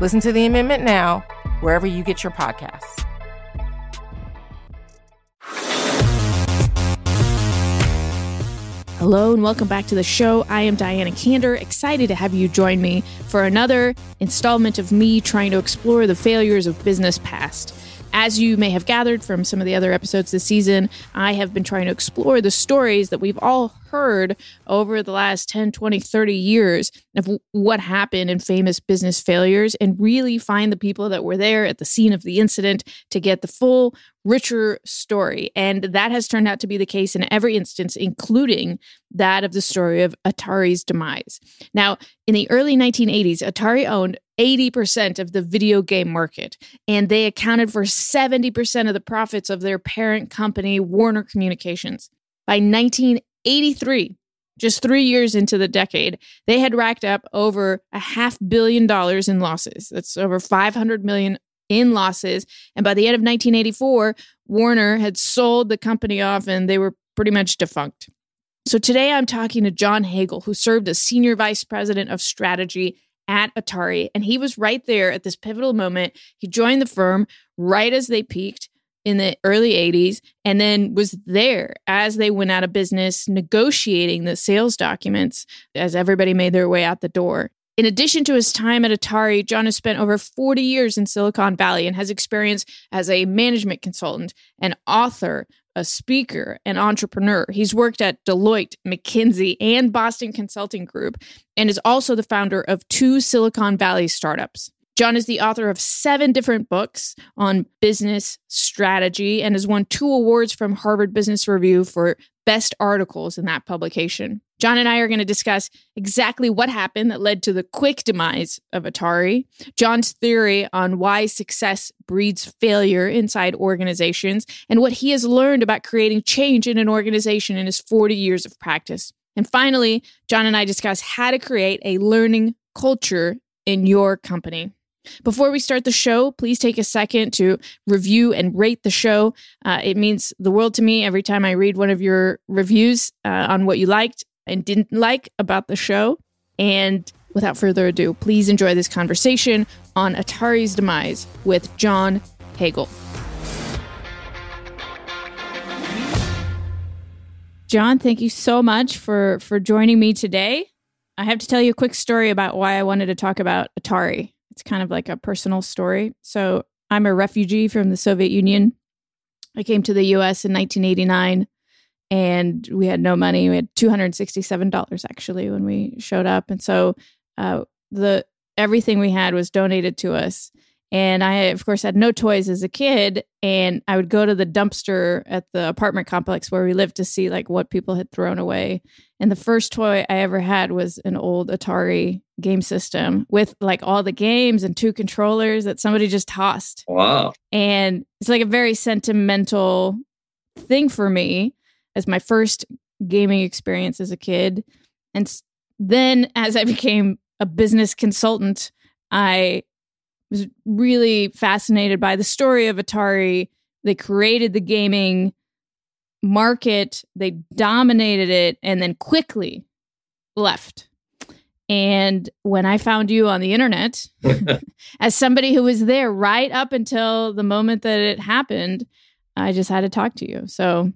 Listen to the amendment now, wherever you get your podcasts. Hello and welcome back to the show. I am Diana Kander, excited to have you join me for another installment of me trying to explore the failures of business past. As you may have gathered from some of the other episodes this season, I have been trying to explore the stories that we've all heard over the last 10, 20, 30 years of what happened in famous business failures and really find the people that were there at the scene of the incident to get the full, richer story. And that has turned out to be the case in every instance, including that of the story of Atari's demise. Now, in the early 1980s, Atari owned 80% of the video game market, and they accounted for 70% of the profits of their parent company, Warner Communications. By 1983, just three years into the decade, they had racked up over a half billion dollars in losses. That's over 500 million in losses. And by the end of 1984, Warner had sold the company off and they were pretty much defunct. So today I'm talking to John Hagel, who served as senior vice president of strategy at Atari. And he was right there at this pivotal moment. He joined the firm right as they peaked in the early 80s and then was there as they went out of business negotiating the sales documents as everybody made their way out the door. In addition to his time at Atari, John has spent over 40 years in Silicon Valley and has experience as a management consultant, an author, a speaker, an entrepreneur. He's worked at Deloitte, McKinsey, and Boston Consulting Group, and is also the founder of two Silicon Valley startups. John is the author of seven different books on business strategy and has won two awards from Harvard Business Review for best articles in that publication. John and I are going to discuss exactly what happened that led to the quick demise of Atari, John's theory on why success breeds failure inside organizations, and what he has learned about creating change in an organization in his 40 years of practice. And finally, John and I discuss how to create a learning culture in your company. Before we start the show, please take a second to review and rate the show. Uh, it means the world to me every time I read one of your reviews uh, on what you liked and didn't like about the show. And without further ado, please enjoy this conversation on Atari's demise with John Hagel. John, thank you so much for for joining me today. I have to tell you a quick story about why I wanted to talk about Atari. It's kind of like a personal story. So, I'm a refugee from the Soviet Union. I came to the US in 1989 and we had no money. We had $267 actually when we showed up. And so uh, the everything we had was donated to us. And I, of course, had no toys as a kid. And I would go to the dumpster at the apartment complex where we lived to see like what people had thrown away. And the first toy I ever had was an old Atari game system with like all the games and two controllers that somebody just tossed. Wow. And it's like a very sentimental thing for me as my first gaming experience as a kid. And then as I became a business consultant, I was really fascinated by the story of Atari. They created the gaming market, they dominated it, and then quickly left. And when I found you on the internet, as somebody who was there right up until the moment that it happened, I just had to talk to you. So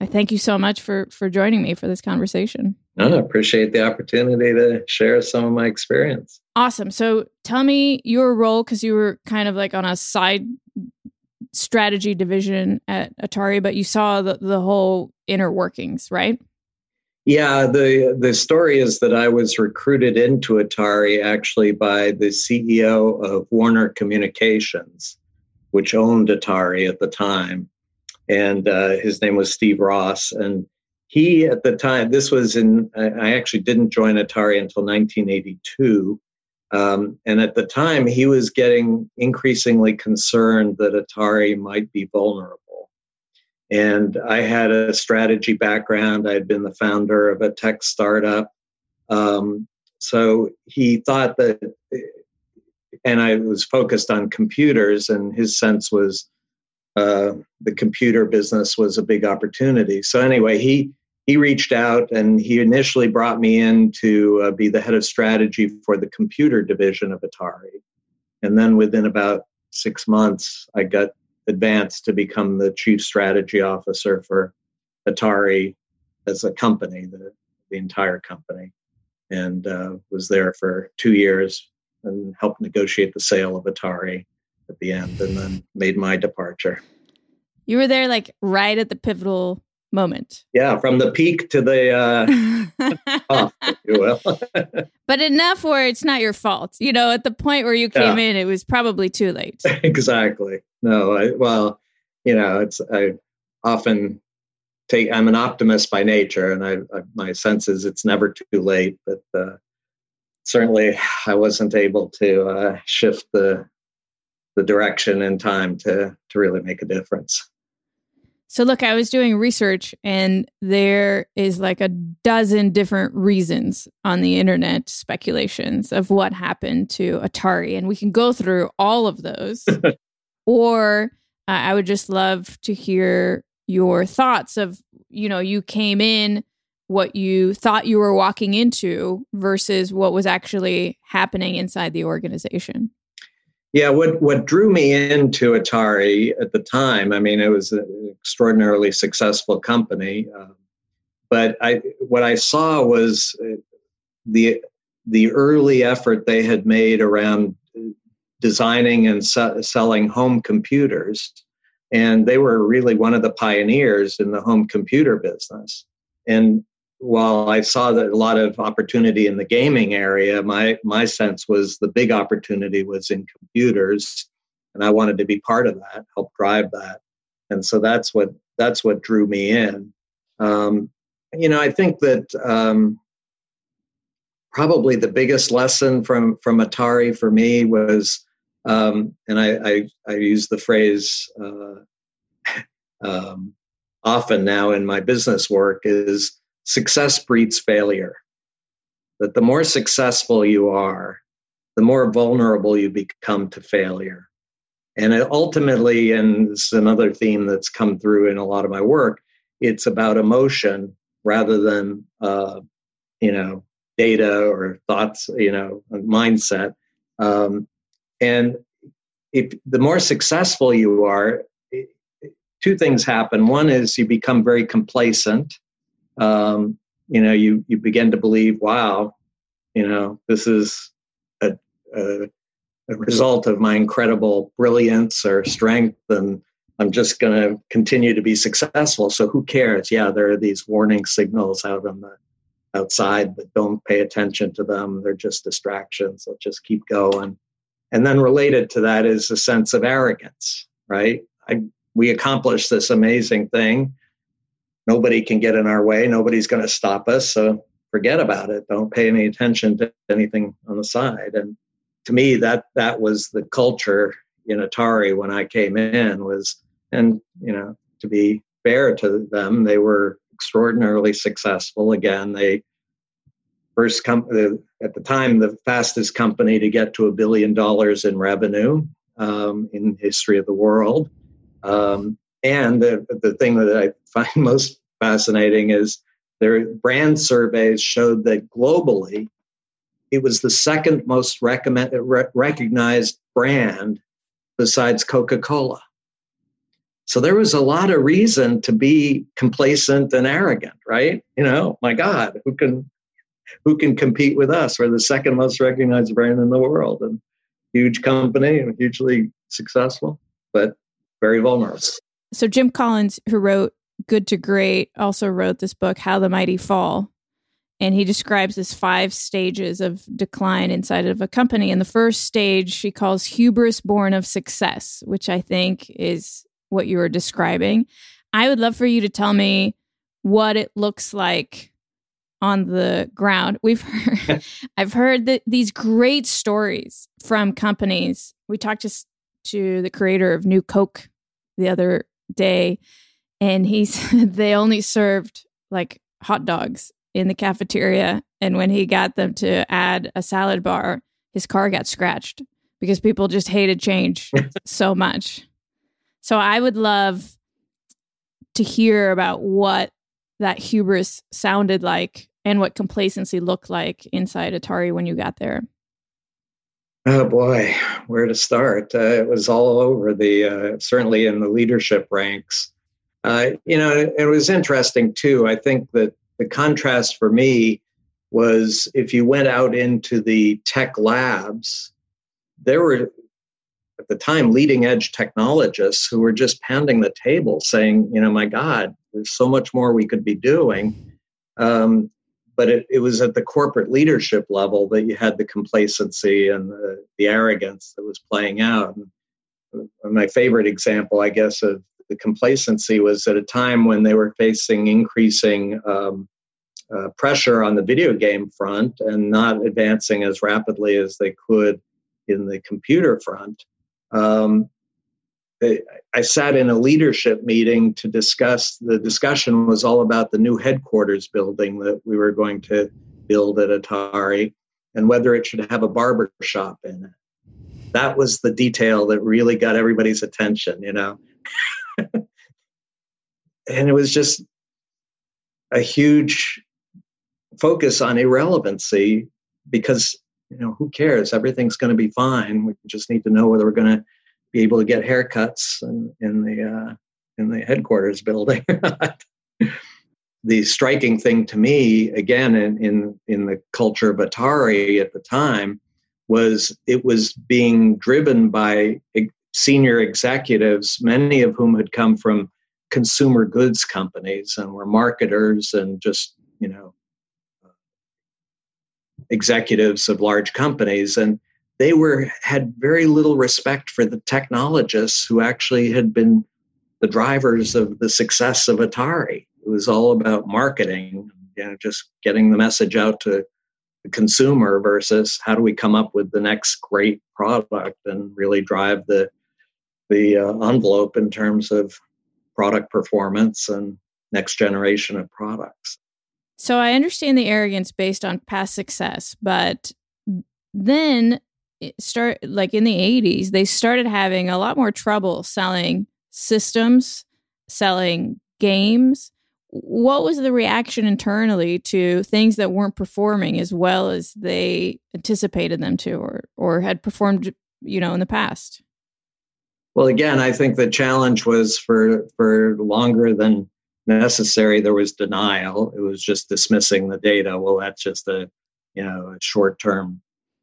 I thank you so much for for joining me for this conversation. No, I appreciate the opportunity to share some of my experience. Awesome. So tell me your role because you were kind of like on a side strategy division at Atari, but you saw the, the whole inner workings, right? Yeah, the the story is that I was recruited into Atari actually by the CEO of Warner Communications, which owned Atari at the time, and uh, his name was Steve Ross, and he at the time this was in i actually didn't join atari until 1982 Um, and at the time, he was getting increasingly concerned that Atari might be vulnerable. And I had a strategy background. I'd been the founder of a tech startup. Um, so he thought that, and I was focused on computers, and his sense was uh, the computer business was a big opportunity. So anyway, he he reached out and he initially brought me in to uh, be the head of strategy for the computer division of Atari. And then within about six months, I got advanced to become the chief strategy officer for Atari as a company, the, the entire company, and uh, was there for two years and helped negotiate the sale of Atari at the end and then made my departure. You were there like right at the pivotal moment. Yeah, from the peak to the uh, off, if you will. but enough where it's not your fault. You know, at the point where you came yeah. in, it was probably too late. exactly. No, I, well, you know, it's I often take. I'm an optimist by nature, and I, I my sense is it's never too late. But uh, certainly, I wasn't able to uh, shift the the direction in time to to really make a difference. So, look, I was doing research and there is like a dozen different reasons on the internet, speculations of what happened to Atari. And we can go through all of those. or uh, I would just love to hear your thoughts of, you know, you came in, what you thought you were walking into versus what was actually happening inside the organization. Yeah, what what drew me into Atari at the time, I mean, it was an extraordinarily successful company, uh, but I what I saw was uh, the the early effort they had made around designing and se- selling home computers, and they were really one of the pioneers in the home computer business. And while I saw that a lot of opportunity in the gaming area, my my sense was the big opportunity was in computers, and I wanted to be part of that, help drive that, and so that's what that's what drew me in. Um, you know, I think that um, probably the biggest lesson from from Atari for me was, um, and I, I, I use the phrase uh, um, often now in my business work is success breeds failure. That the more successful you are, the more vulnerable you become to failure. And ultimately, and this is another theme that's come through in a lot of my work, it's about emotion rather than, uh, you know, data or thoughts, you know, mindset. Um, and if the more successful you are, two things happen. One is you become very complacent um, you know, you you begin to believe, wow, you know, this is a, a, a result of my incredible brilliance or strength, and I'm just going to continue to be successful. So who cares? Yeah, there are these warning signals out on the outside, but don't pay attention to them. They're just distractions. Let's just keep going. And then related to that is a sense of arrogance, right? I, we accomplished this amazing thing nobody can get in our way. Nobody's going to stop us. So forget about it. Don't pay any attention to anything on the side. And to me, that that was the culture in Atari when I came in was, and you know, to be fair to them, they were extraordinarily successful. Again, they first company at the time the fastest company to get to a billion dollars in revenue um, in history of the world. Um, and the, the thing that I find most fascinating is their brand surveys showed that globally, it was the second most recommend, re- recognized brand besides Coca Cola. So there was a lot of reason to be complacent and arrogant, right? You know, my God, who can who can compete with us? We're the second most recognized brand in the world, and huge company, and hugely successful, but very vulnerable. So Jim Collins, who wrote Good to Great, also wrote this book, How the Mighty Fall. And he describes this five stages of decline inside of a company. And the first stage he calls hubris born of success, which I think is what you were describing. I would love for you to tell me what it looks like on the ground. We've heard, I've heard that these great stories from companies. We talked to to the creator of New Coke the other day, and he said they only served like hot dogs in the cafeteria, and when he got them to add a salad bar, his car got scratched because people just hated change so much. So I would love to hear about what that hubris sounded like and what complacency looked like inside Atari when you got there? Oh boy, where to start? Uh, it was all over the uh, certainly in the leadership ranks. Uh, you know, it was interesting too. I think that the contrast for me was if you went out into the tech labs, there were at the time leading edge technologists who were just pounding the table saying, you know, my God, there's so much more we could be doing. Um, but it, it was at the corporate leadership level that you had the complacency and the, the arrogance that was playing out. And my favorite example, I guess, of the complacency was at a time when they were facing increasing um, uh, pressure on the video game front and not advancing as rapidly as they could in the computer front. Um, I sat in a leadership meeting to discuss. The discussion was all about the new headquarters building that we were going to build at Atari and whether it should have a barber shop in it. That was the detail that really got everybody's attention, you know. and it was just a huge focus on irrelevancy because, you know, who cares? Everything's going to be fine. We just need to know whether we're going to be able to get haircuts in, in the uh, in the headquarters building. the striking thing to me, again, in, in in the culture of Atari at the time, was it was being driven by senior executives, many of whom had come from consumer goods companies and were marketers and just you know executives of large companies and they were had very little respect for the technologists who actually had been the drivers of the success of Atari. It was all about marketing, you know, just getting the message out to the consumer versus how do we come up with the next great product and really drive the the uh, envelope in terms of product performance and next generation of products. So I understand the arrogance based on past success, but then start like in the 80s they started having a lot more trouble selling systems selling games what was the reaction internally to things that weren't performing as well as they anticipated them to or or had performed you know in the past well again i think the challenge was for for longer than necessary there was denial it was just dismissing the data well that's just a you know a short term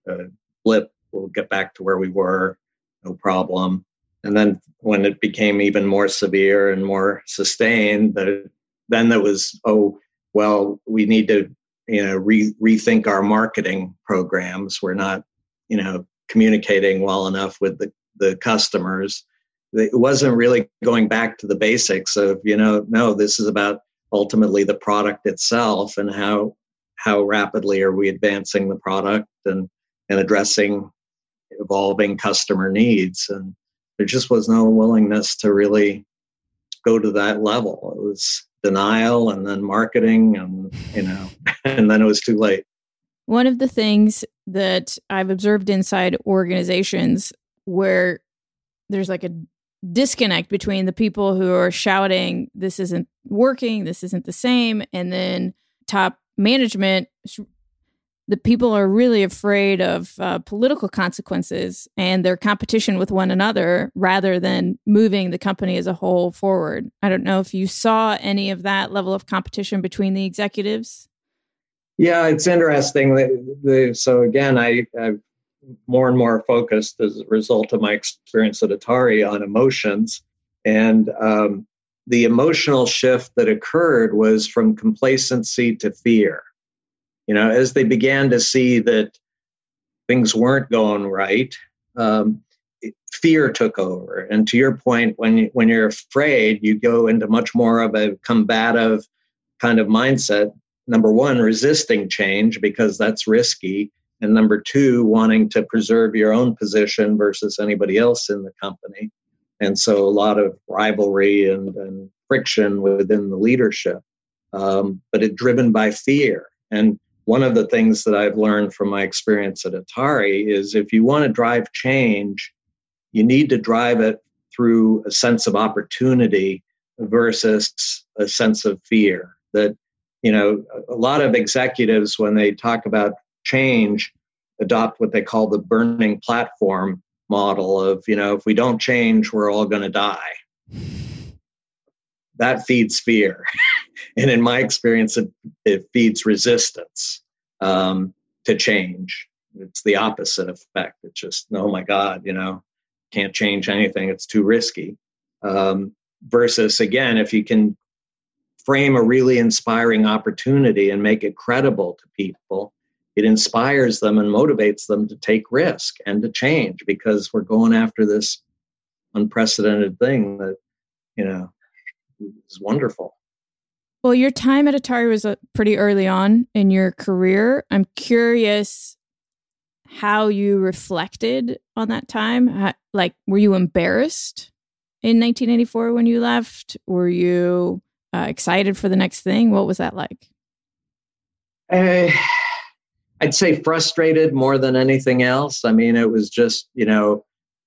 uh, blip we'll get back to where we were, no problem. And then when it became even more severe and more sustained, that then there was, oh, well, we need to, you know, re- rethink our marketing programs. We're not, you know, communicating well enough with the, the customers. It wasn't really going back to the basics of, you know, no, this is about ultimately the product itself and how how rapidly are we advancing the product and and addressing evolving customer needs. And there just was no willingness to really go to that level. It was denial and then marketing and, you know, and then it was too late. One of the things that I've observed inside organizations where there's like a disconnect between the people who are shouting, this isn't working, this isn't the same, and then top management the people are really afraid of uh, political consequences and their competition with one another rather than moving the company as a whole forward. I don't know if you saw any of that level of competition between the executives. Yeah, it's interesting. So again, I, I've more and more focused as a result of my experience at Atari on emotions. And um, the emotional shift that occurred was from complacency to fear you know, as they began to see that things weren't going right, um, fear took over. And to your point, when when you're afraid, you go into much more of a combative kind of mindset. number one, resisting change because that's risky. And number two, wanting to preserve your own position versus anybody else in the company. And so a lot of rivalry and, and friction within the leadership, um, but it driven by fear. And one of the things that I've learned from my experience at Atari is if you want to drive change, you need to drive it through a sense of opportunity versus a sense of fear. That, you know, a lot of executives, when they talk about change, adopt what they call the burning platform model of, you know, if we don't change, we're all going to die. That feeds fear. and in my experience, it, it feeds resistance um, to change. It's the opposite effect. It's just, oh my God, you know, can't change anything. It's too risky. Um, versus, again, if you can frame a really inspiring opportunity and make it credible to people, it inspires them and motivates them to take risk and to change because we're going after this unprecedented thing that, you know, is wonderful. Well, your time at Atari was uh, pretty early on in your career. I'm curious how you reflected on that time. How, like, were you embarrassed in 1984 when you left? Were you uh, excited for the next thing? What was that like? Uh, I'd say frustrated more than anything else. I mean, it was just, you know,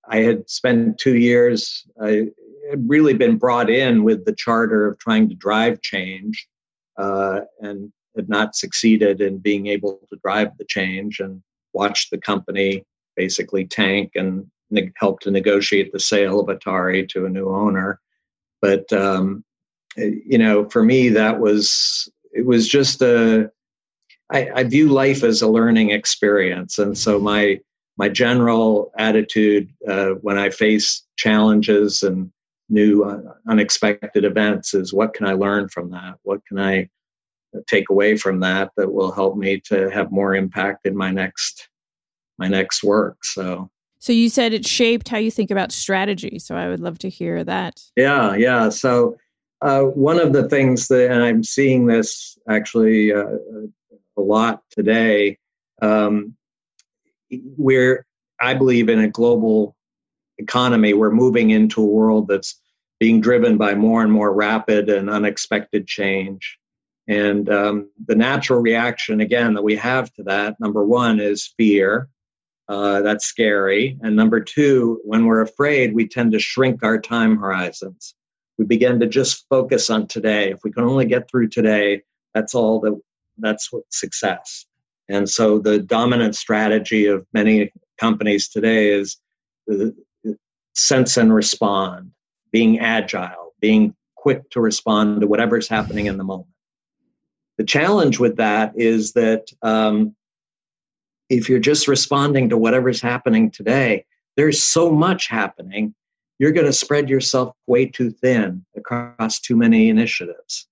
I had spent two years, I had really been brought in with the charter of trying to drive change uh, and had not succeeded in being able to drive the change and watched the company basically tank and ne- help to negotiate the sale of Atari to a new owner. But, um, you know, for me, that was, it was just a, I, I view life as a learning experience. And so my, my general attitude uh, when I face challenges and new uh, unexpected events is what can I learn from that? What can I take away from that that will help me to have more impact in my next my next work? So so you said it shaped how you think about strategy. So I would love to hear that. Yeah, yeah. So uh, one of the things that, and I'm seeing this actually uh, a lot today, um, we're I believe in a global economy, we're moving into a world that's being driven by more and more rapid and unexpected change. And um, the natural reaction, again, that we have to that, number one, is fear. Uh, that's scary. And number two, when we're afraid, we tend to shrink our time horizons. We begin to just focus on today. If we can only get through today, that's all that that's what success. And so the dominant strategy of many companies today is sense and respond, being agile, being quick to respond to whatever's happening in the moment. The challenge with that is that um, if you're just responding to whatever's happening today, there's so much happening, you're going to spread yourself way too thin across too many initiatives.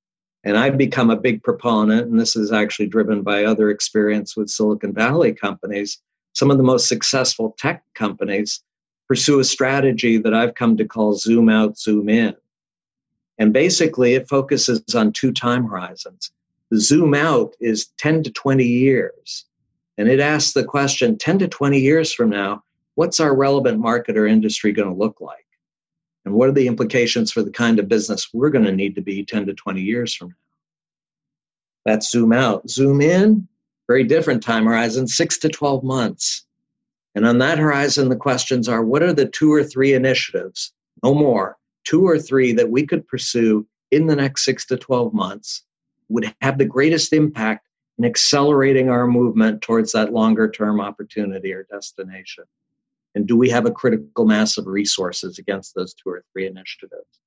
And I've become a big proponent, and this is actually driven by other experience with Silicon Valley companies. Some of the most successful tech companies pursue a strategy that I've come to call zoom out, zoom in. And basically, it focuses on two time horizons. The zoom out is 10 to 20 years. And it asks the question 10 to 20 years from now, what's our relevant market or industry going to look like? And what are the implications for the kind of business we're going to need to be 10 to 20 years from now? That's zoom out. Zoom in, very different time horizon, six to 12 months. And on that horizon, the questions are what are the two or three initiatives, no more, two or three that we could pursue in the next six to 12 months would have the greatest impact in accelerating our movement towards that longer term opportunity or destination? And do we have a critical mass of resources against those two or three initiatives?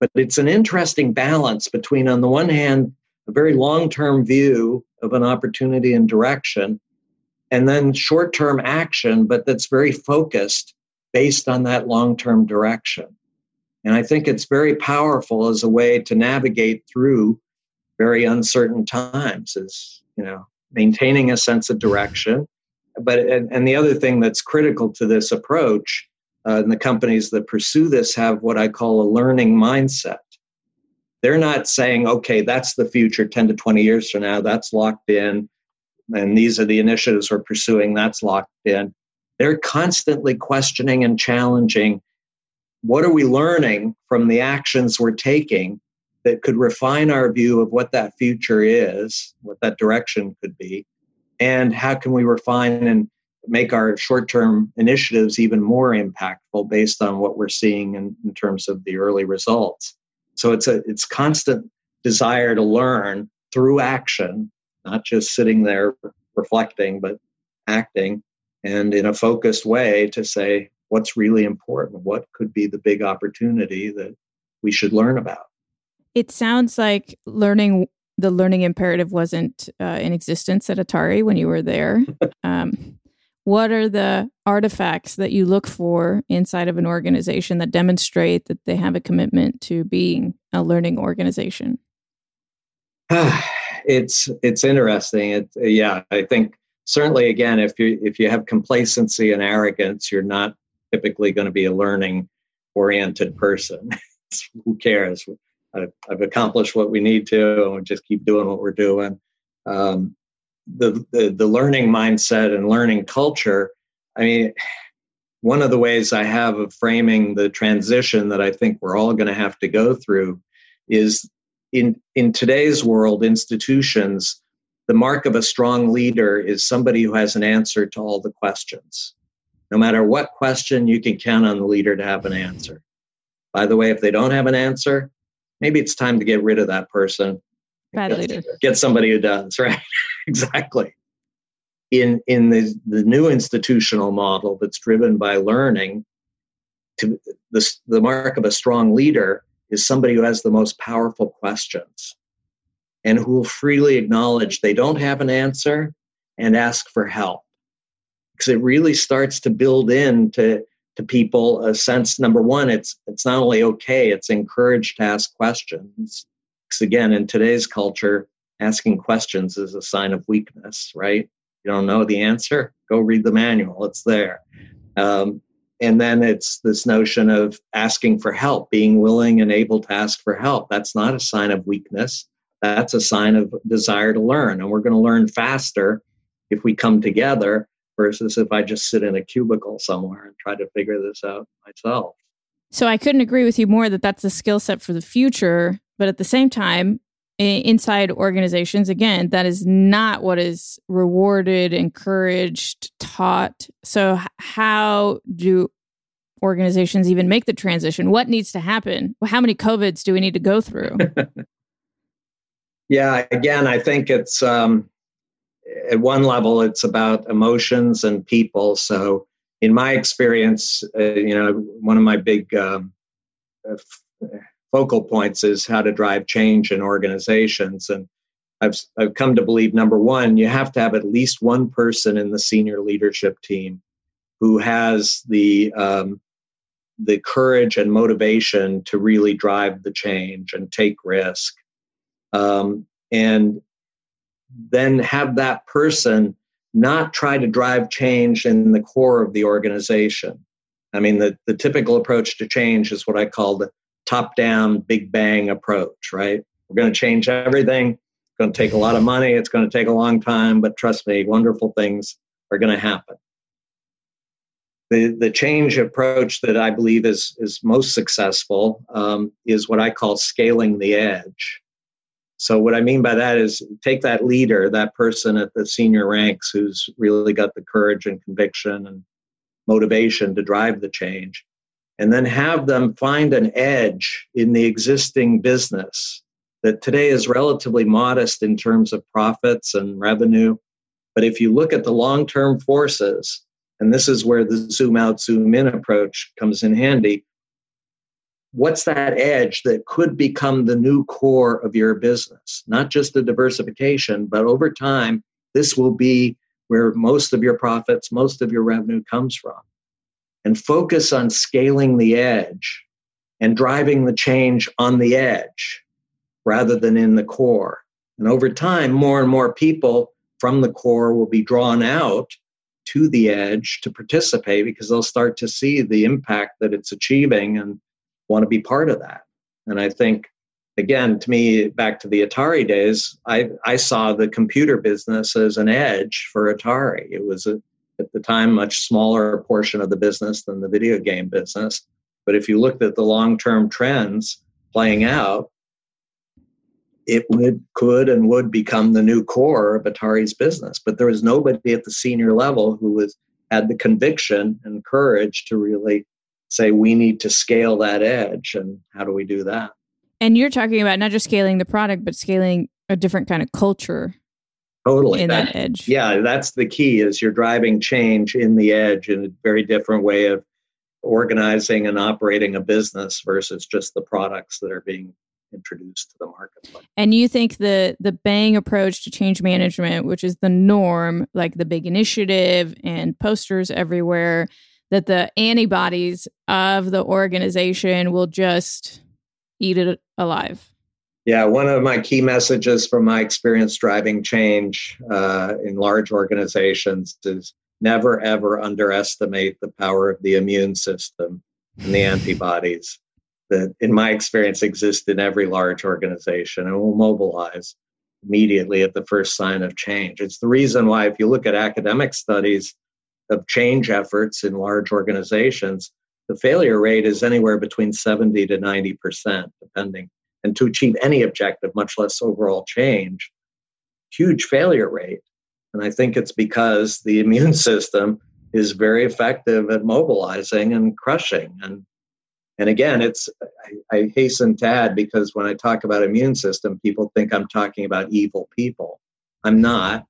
But it's an interesting balance between, on the one hand, a very long term view of an opportunity and direction, and then short term action, but that's very focused based on that long term direction. And I think it's very powerful as a way to navigate through very uncertain times, is, you know, maintaining a sense of direction. But, and, and the other thing that's critical to this approach, uh, and the companies that pursue this have what I call a learning mindset. they're not saying, okay, that's the future 10 to 20 years from now, that's locked in, and these are the initiatives we're pursuing, that's locked in. They're constantly questioning and challenging what are we learning from the actions we're taking that could refine our view of what that future is, what that direction could be, and how can we refine and make our short term initiatives even more impactful based on what we're seeing in, in, terms of the early results. So it's a it's constant desire to learn through action, not just sitting there reflecting, but acting and in a focused way to say what's really important, what could be the big opportunity that we should learn about. It sounds like learning the learning imperative wasn't uh, in existence at Atari when you were there. Um, what are the artifacts that you look for inside of an organization that demonstrate that they have a commitment to being a learning organization? it's it's interesting. It, yeah, I think certainly again, if you if you have complacency and arrogance, you're not typically going to be a learning oriented person. Who cares? I've, I've, accomplished what we need to, and we just keep doing what we're doing. Um, the, the the learning mindset and learning culture. I mean, one of the ways I have of framing the transition that I think we're all going to have to go through is in in today's world, institutions. The mark of a strong leader is somebody who has an answer to all the questions. No matter what question, you can count on the leader to have an answer. By the way, if they don't have an answer, maybe it's time to get rid of that person. Bad leader. Get somebody who does, right? exactly. In in the, the new institutional model that's driven by learning, to the, the mark of a strong leader is somebody who has the most powerful questions and who will freely acknowledge they don't have an answer and ask for help. Because it really starts to build into to people a sense number one it's it's not only okay it's encouraged to ask questions. Because again in today's culture asking questions is a sign of weakness right? You don't know the answer? Go read the manual it's there. Um, and then it's this notion of asking for help being willing and able to ask for help. That's not a sign of weakness. That's a sign of desire to learn and we're going to learn faster if we come together versus if I just sit in a cubicle somewhere and try to figure this out myself. So I couldn't agree with you more that that's a skill set for the future. But at the same time, inside organizations, again, that is not what is rewarded, encouraged, taught. So, how do organizations even make the transition? What needs to happen? How many COVIDs do we need to go through? yeah, again, I think it's um, at one level, it's about emotions and people. So, in my experience, uh, you know, one of my big um, uh, focal points is how to drive change in organizations. And I've, I've come to believe number one, you have to have at least one person in the senior leadership team who has the um, the courage and motivation to really drive the change and take risk. Um, and then have that person not try to drive change in the core of the organization. I mean, the, the typical approach to change is what I call the top down, big bang approach, right? We're going to change everything. It's going to take a lot of money. It's going to take a long time, but trust me, wonderful things are going to happen. The, the change approach that I believe is, is most successful um, is what I call scaling the edge. So what I mean by that is take that leader, that person at the senior ranks who's really got the courage and conviction and motivation to drive the change, and then have them find an edge in the existing business that today is relatively modest in terms of profits and revenue. But if you look at the long term forces, and this is where the zoom out, zoom in approach comes in handy, what's that edge that could become the new core of your business? Not just the diversification, but over time, this will be where most of your profits, most of your revenue comes from. And focus on scaling the edge and driving the change on the edge rather than in the core. And over time, more and more people from the core will be drawn out to the edge to participate because they'll start to see the impact that it's achieving and want to be part of that. And I think again, to me, back to the Atari days, I, I saw the computer business as an edge for Atari. It was a, at the time much smaller portion of the business than the video game business. But if you looked at the long term trends playing out, it would could and would become the new core of Atari's business. But there was nobody at the senior level who was had the conviction and courage to really say we need to scale that edge and how do we do that? And you're talking about not just scaling the product, but scaling a different kind of culture. Totally. In that, that edge. Yeah, that's the key is you're driving change in the edge in a very different way of organizing and operating a business versus just the products that are being introduced to the marketplace. And you think the the bang approach to change management, which is the norm, like the big initiative and posters everywhere, that the antibodies of the organization will just eat it alive. Yeah, one of my key messages from my experience driving change uh, in large organizations is never ever underestimate the power of the immune system and the antibodies that, in my experience, exist in every large organization and will mobilize immediately at the first sign of change. It's the reason why, if you look at academic studies of change efforts in large organizations, the failure rate is anywhere between 70 to 90%, depending. And to achieve any objective, much less overall change, huge failure rate. And I think it's because the immune system is very effective at mobilizing and crushing. And and again, it's I, I hasten to add because when I talk about immune system, people think I'm talking about evil people. I'm not.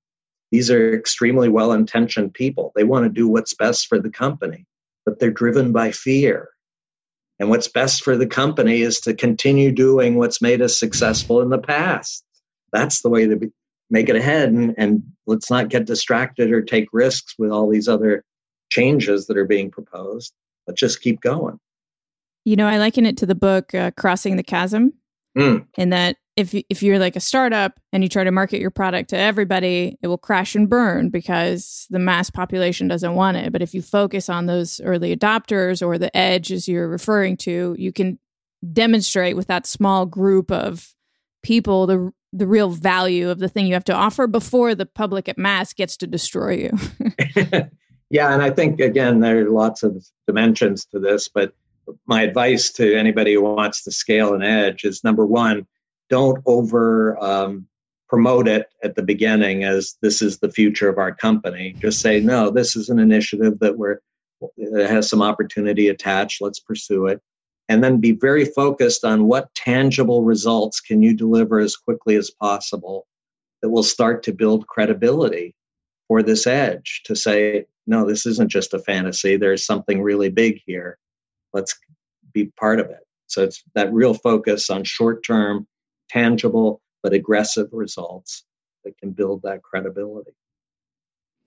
These are extremely well-intentioned people. They want to do what's best for the company but they're driven by fear. And what's best for the company is to continue doing what's made us successful in the past. That's the way to be, make it ahead. And, and let's not get distracted or take risks with all these other changes that are being proposed. Let's just keep going. You know, I liken it to the book uh, Crossing the Chasm, mm. in that if if you're like a startup and you try to market your product to everybody, it will crash and burn because the mass population doesn't want it. But if you focus on those early adopters or the edge as you're referring to, you can demonstrate with that small group of people the the real value of the thing you have to offer before the public at mass gets to destroy you. yeah, and I think again there are lots of dimensions to this, but my advice to anybody who wants to scale an edge is number one don't over um, promote it at the beginning as this is the future of our company. Just say, no, this is an initiative that we're that has some opportunity attached. Let's pursue it. And then be very focused on what tangible results can you deliver as quickly as possible that will start to build credibility for this edge to say, no, this isn't just a fantasy. There's something really big here. Let's be part of it. So it's that real focus on short term tangible but aggressive results that can build that credibility.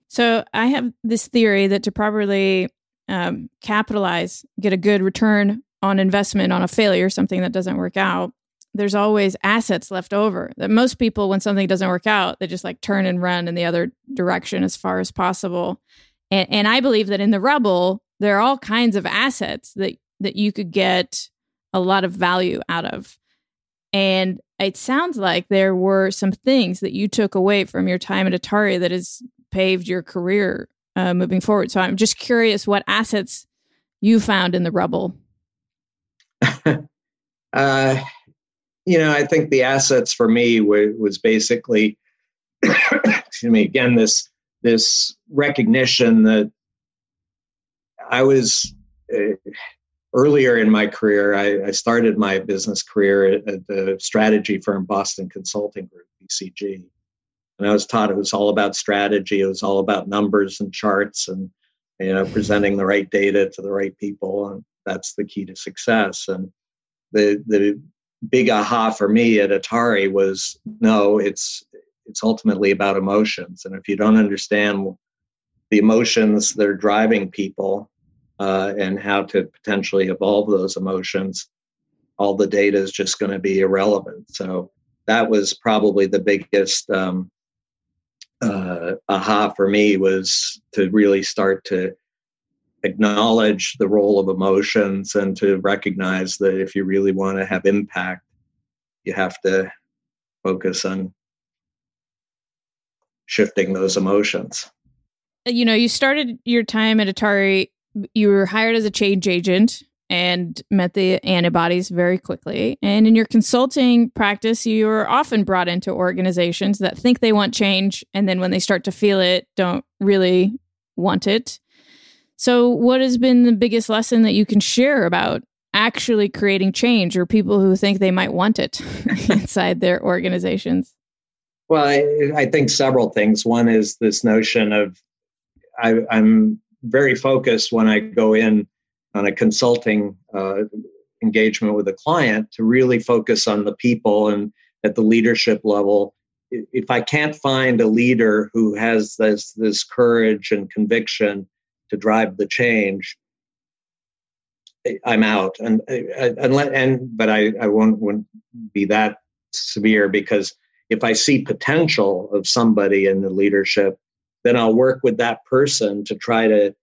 So I have this theory that to properly um, capitalize, get a good return on investment on a failure, something that doesn't work out, there's always assets left over. That most people, when something doesn't work out, they just like turn and run in the other direction as far as possible. And, and I believe that in the rubble, there are all kinds of assets that that you could get a lot of value out of. And it sounds like there were some things that you took away from your time at Atari that has paved your career uh, moving forward. So I'm just curious what assets you found in the rubble. uh, you know, I think the assets for me was basically, excuse me, again this this recognition that I was. Uh, earlier in my career, I, I, started my business career at, the strategy firm Boston Consulting Group, BCG. And I was taught it was all about strategy. It was all about numbers and charts and you know presenting the right data to the right people, and that's the key to success. And the the big aha for me at Atari was no, it's it's ultimately about emotions. And if you don't understand the emotions that are driving people, uh, and how to potentially evolve those emotions, all the data is just going to be irrelevant. So that was probably the biggest um, uh, aha for me was to really start to acknowledge the role of emotions and to recognize that if you really want to have impact, you have to focus on shifting those emotions. You know, you started your time at Atari, you were hired as a change agent and met the antibodies very quickly. And in your consulting practice, you are often brought into organizations that think they want change. And then when they start to feel it, don't really want it. So, what has been the biggest lesson that you can share about actually creating change or people who think they might want it inside their organizations? Well, I, I, think several things. One is this notion of I, I'm very focused when I go in on a consulting uh, engagement with a client to really focus on the people and at the leadership level. If I can't find a leader who has this this courage and conviction to drive the change, I'm out. And and, and but I I won't, won't be that severe because if I see potential of somebody in the leadership, then I'll work with that person to try to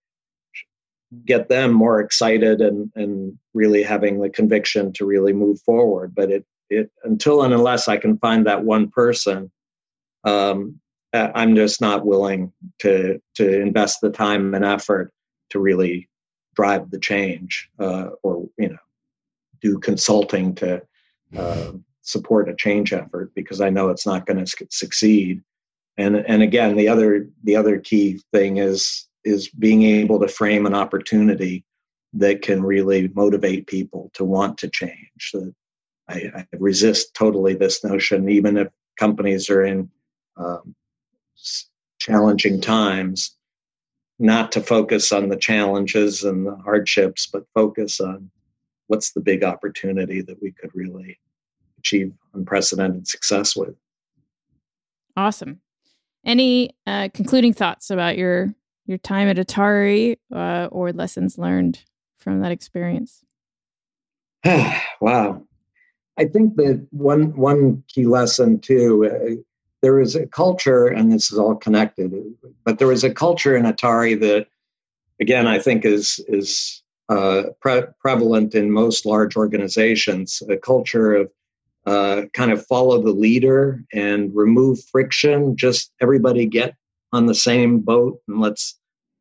get them more excited and, and really having the conviction to really move forward. But it, it until and unless I can find that one person, um, I'm just not willing to to invest the time and effort to really drive the change uh, or you know do consulting to uh, support a change effort because I know it's not going to succeed. And and again, the other the other key thing is is being able to frame an opportunity that can really motivate people to want to change. I, I resist totally this notion, even if companies are in um, challenging times, not to focus on the challenges and the hardships, but focus on what's the big opportunity that we could really achieve unprecedented success with. Awesome. Any uh, concluding thoughts about your your time at Atari uh, or lessons learned from that experience? wow, I think that one one key lesson too. Uh, there is a culture, and this is all connected, but there is a culture in Atari that, again, I think is is uh, pre- prevalent in most large organizations. A culture of uh, kind of follow the leader and remove friction. Just everybody get on the same boat and let's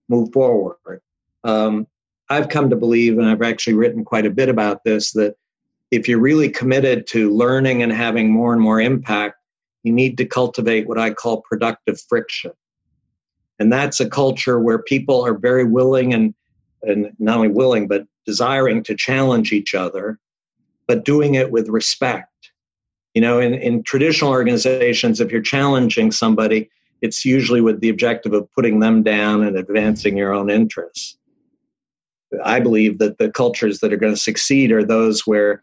move forward. Um, I've come to believe, and I've actually written quite a bit about this, that if you're really committed to learning and having more and more impact, you need to cultivate what I call productive friction. And that's a culture where people are very willing and, and not only willing, but desiring to challenge each other, but doing it with respect you know, in, in traditional organizations, if you're challenging somebody, it's usually with the objective of putting them down and advancing your own interests. I believe that the cultures that are going to succeed are those where,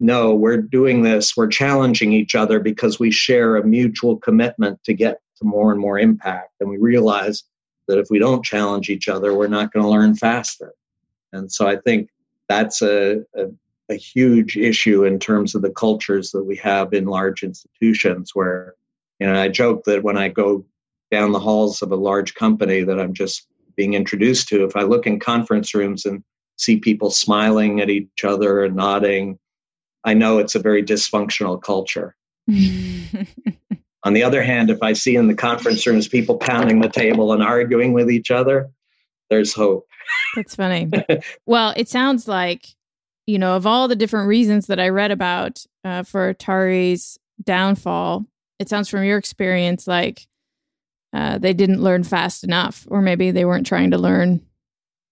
no, we're doing this, we're challenging each other because we share a mutual commitment to get to more and more impact. And we realize that if we don't challenge each other, we're not going to learn faster. And so I think that's a, a a huge issue in terms of the cultures that we have in large institutions where you know i joke that when i go down the halls of a large company that i'm just being introduced to if i look in conference rooms and see people smiling at each other and nodding i know it's a very dysfunctional culture. On the other hand if i see in the conference rooms people pounding the table and arguing with each other there's hope. That's funny. Well it sounds like you know, of all the different reasons that I read about uh, for Atari's downfall, it sounds from your experience like uh, they didn't learn fast enough, or maybe they weren't trying to learn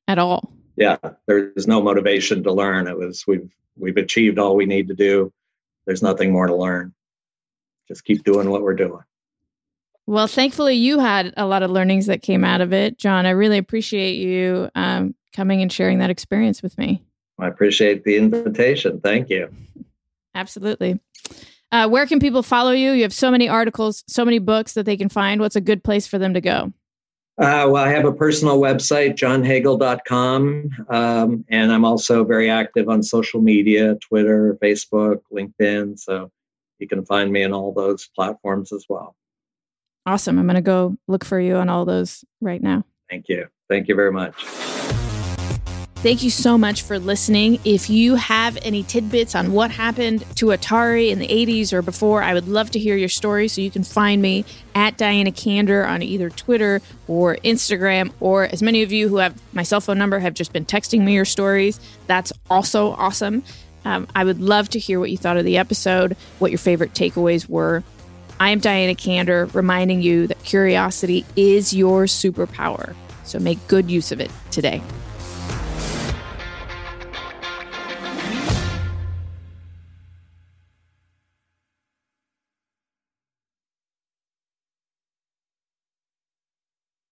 at all. Yeah, there's no motivation to learn. It was we've we've achieved all we need to do. There's nothing more to learn. Just keep doing what we're doing. Well, thankfully, you had a lot of learnings that came out of it, John. I really appreciate you um, coming and sharing that experience with me. I appreciate the invitation. Thank you. Absolutely. Uh, where can people follow you? You have so many articles, so many books that they can find. What's a good place for them to go? Uh, well, I have a personal website, johnhagel.com. Um, and I'm also very active on social media Twitter, Facebook, LinkedIn. So you can find me on all those platforms as well. Awesome. I'm going to go look for you on all those right now. Thank you. Thank you very much. Thank you so much for listening. If you have any tidbits on what happened to Atari in the 80s or before, I would love to hear your story. So you can find me at Diana Kander on either Twitter or Instagram, or as many of you who have my cell phone number have just been texting me your stories. That's also awesome. Um, I would love to hear what you thought of the episode, what your favorite takeaways were. I am Diana Kander, reminding you that curiosity is your superpower. So make good use of it today.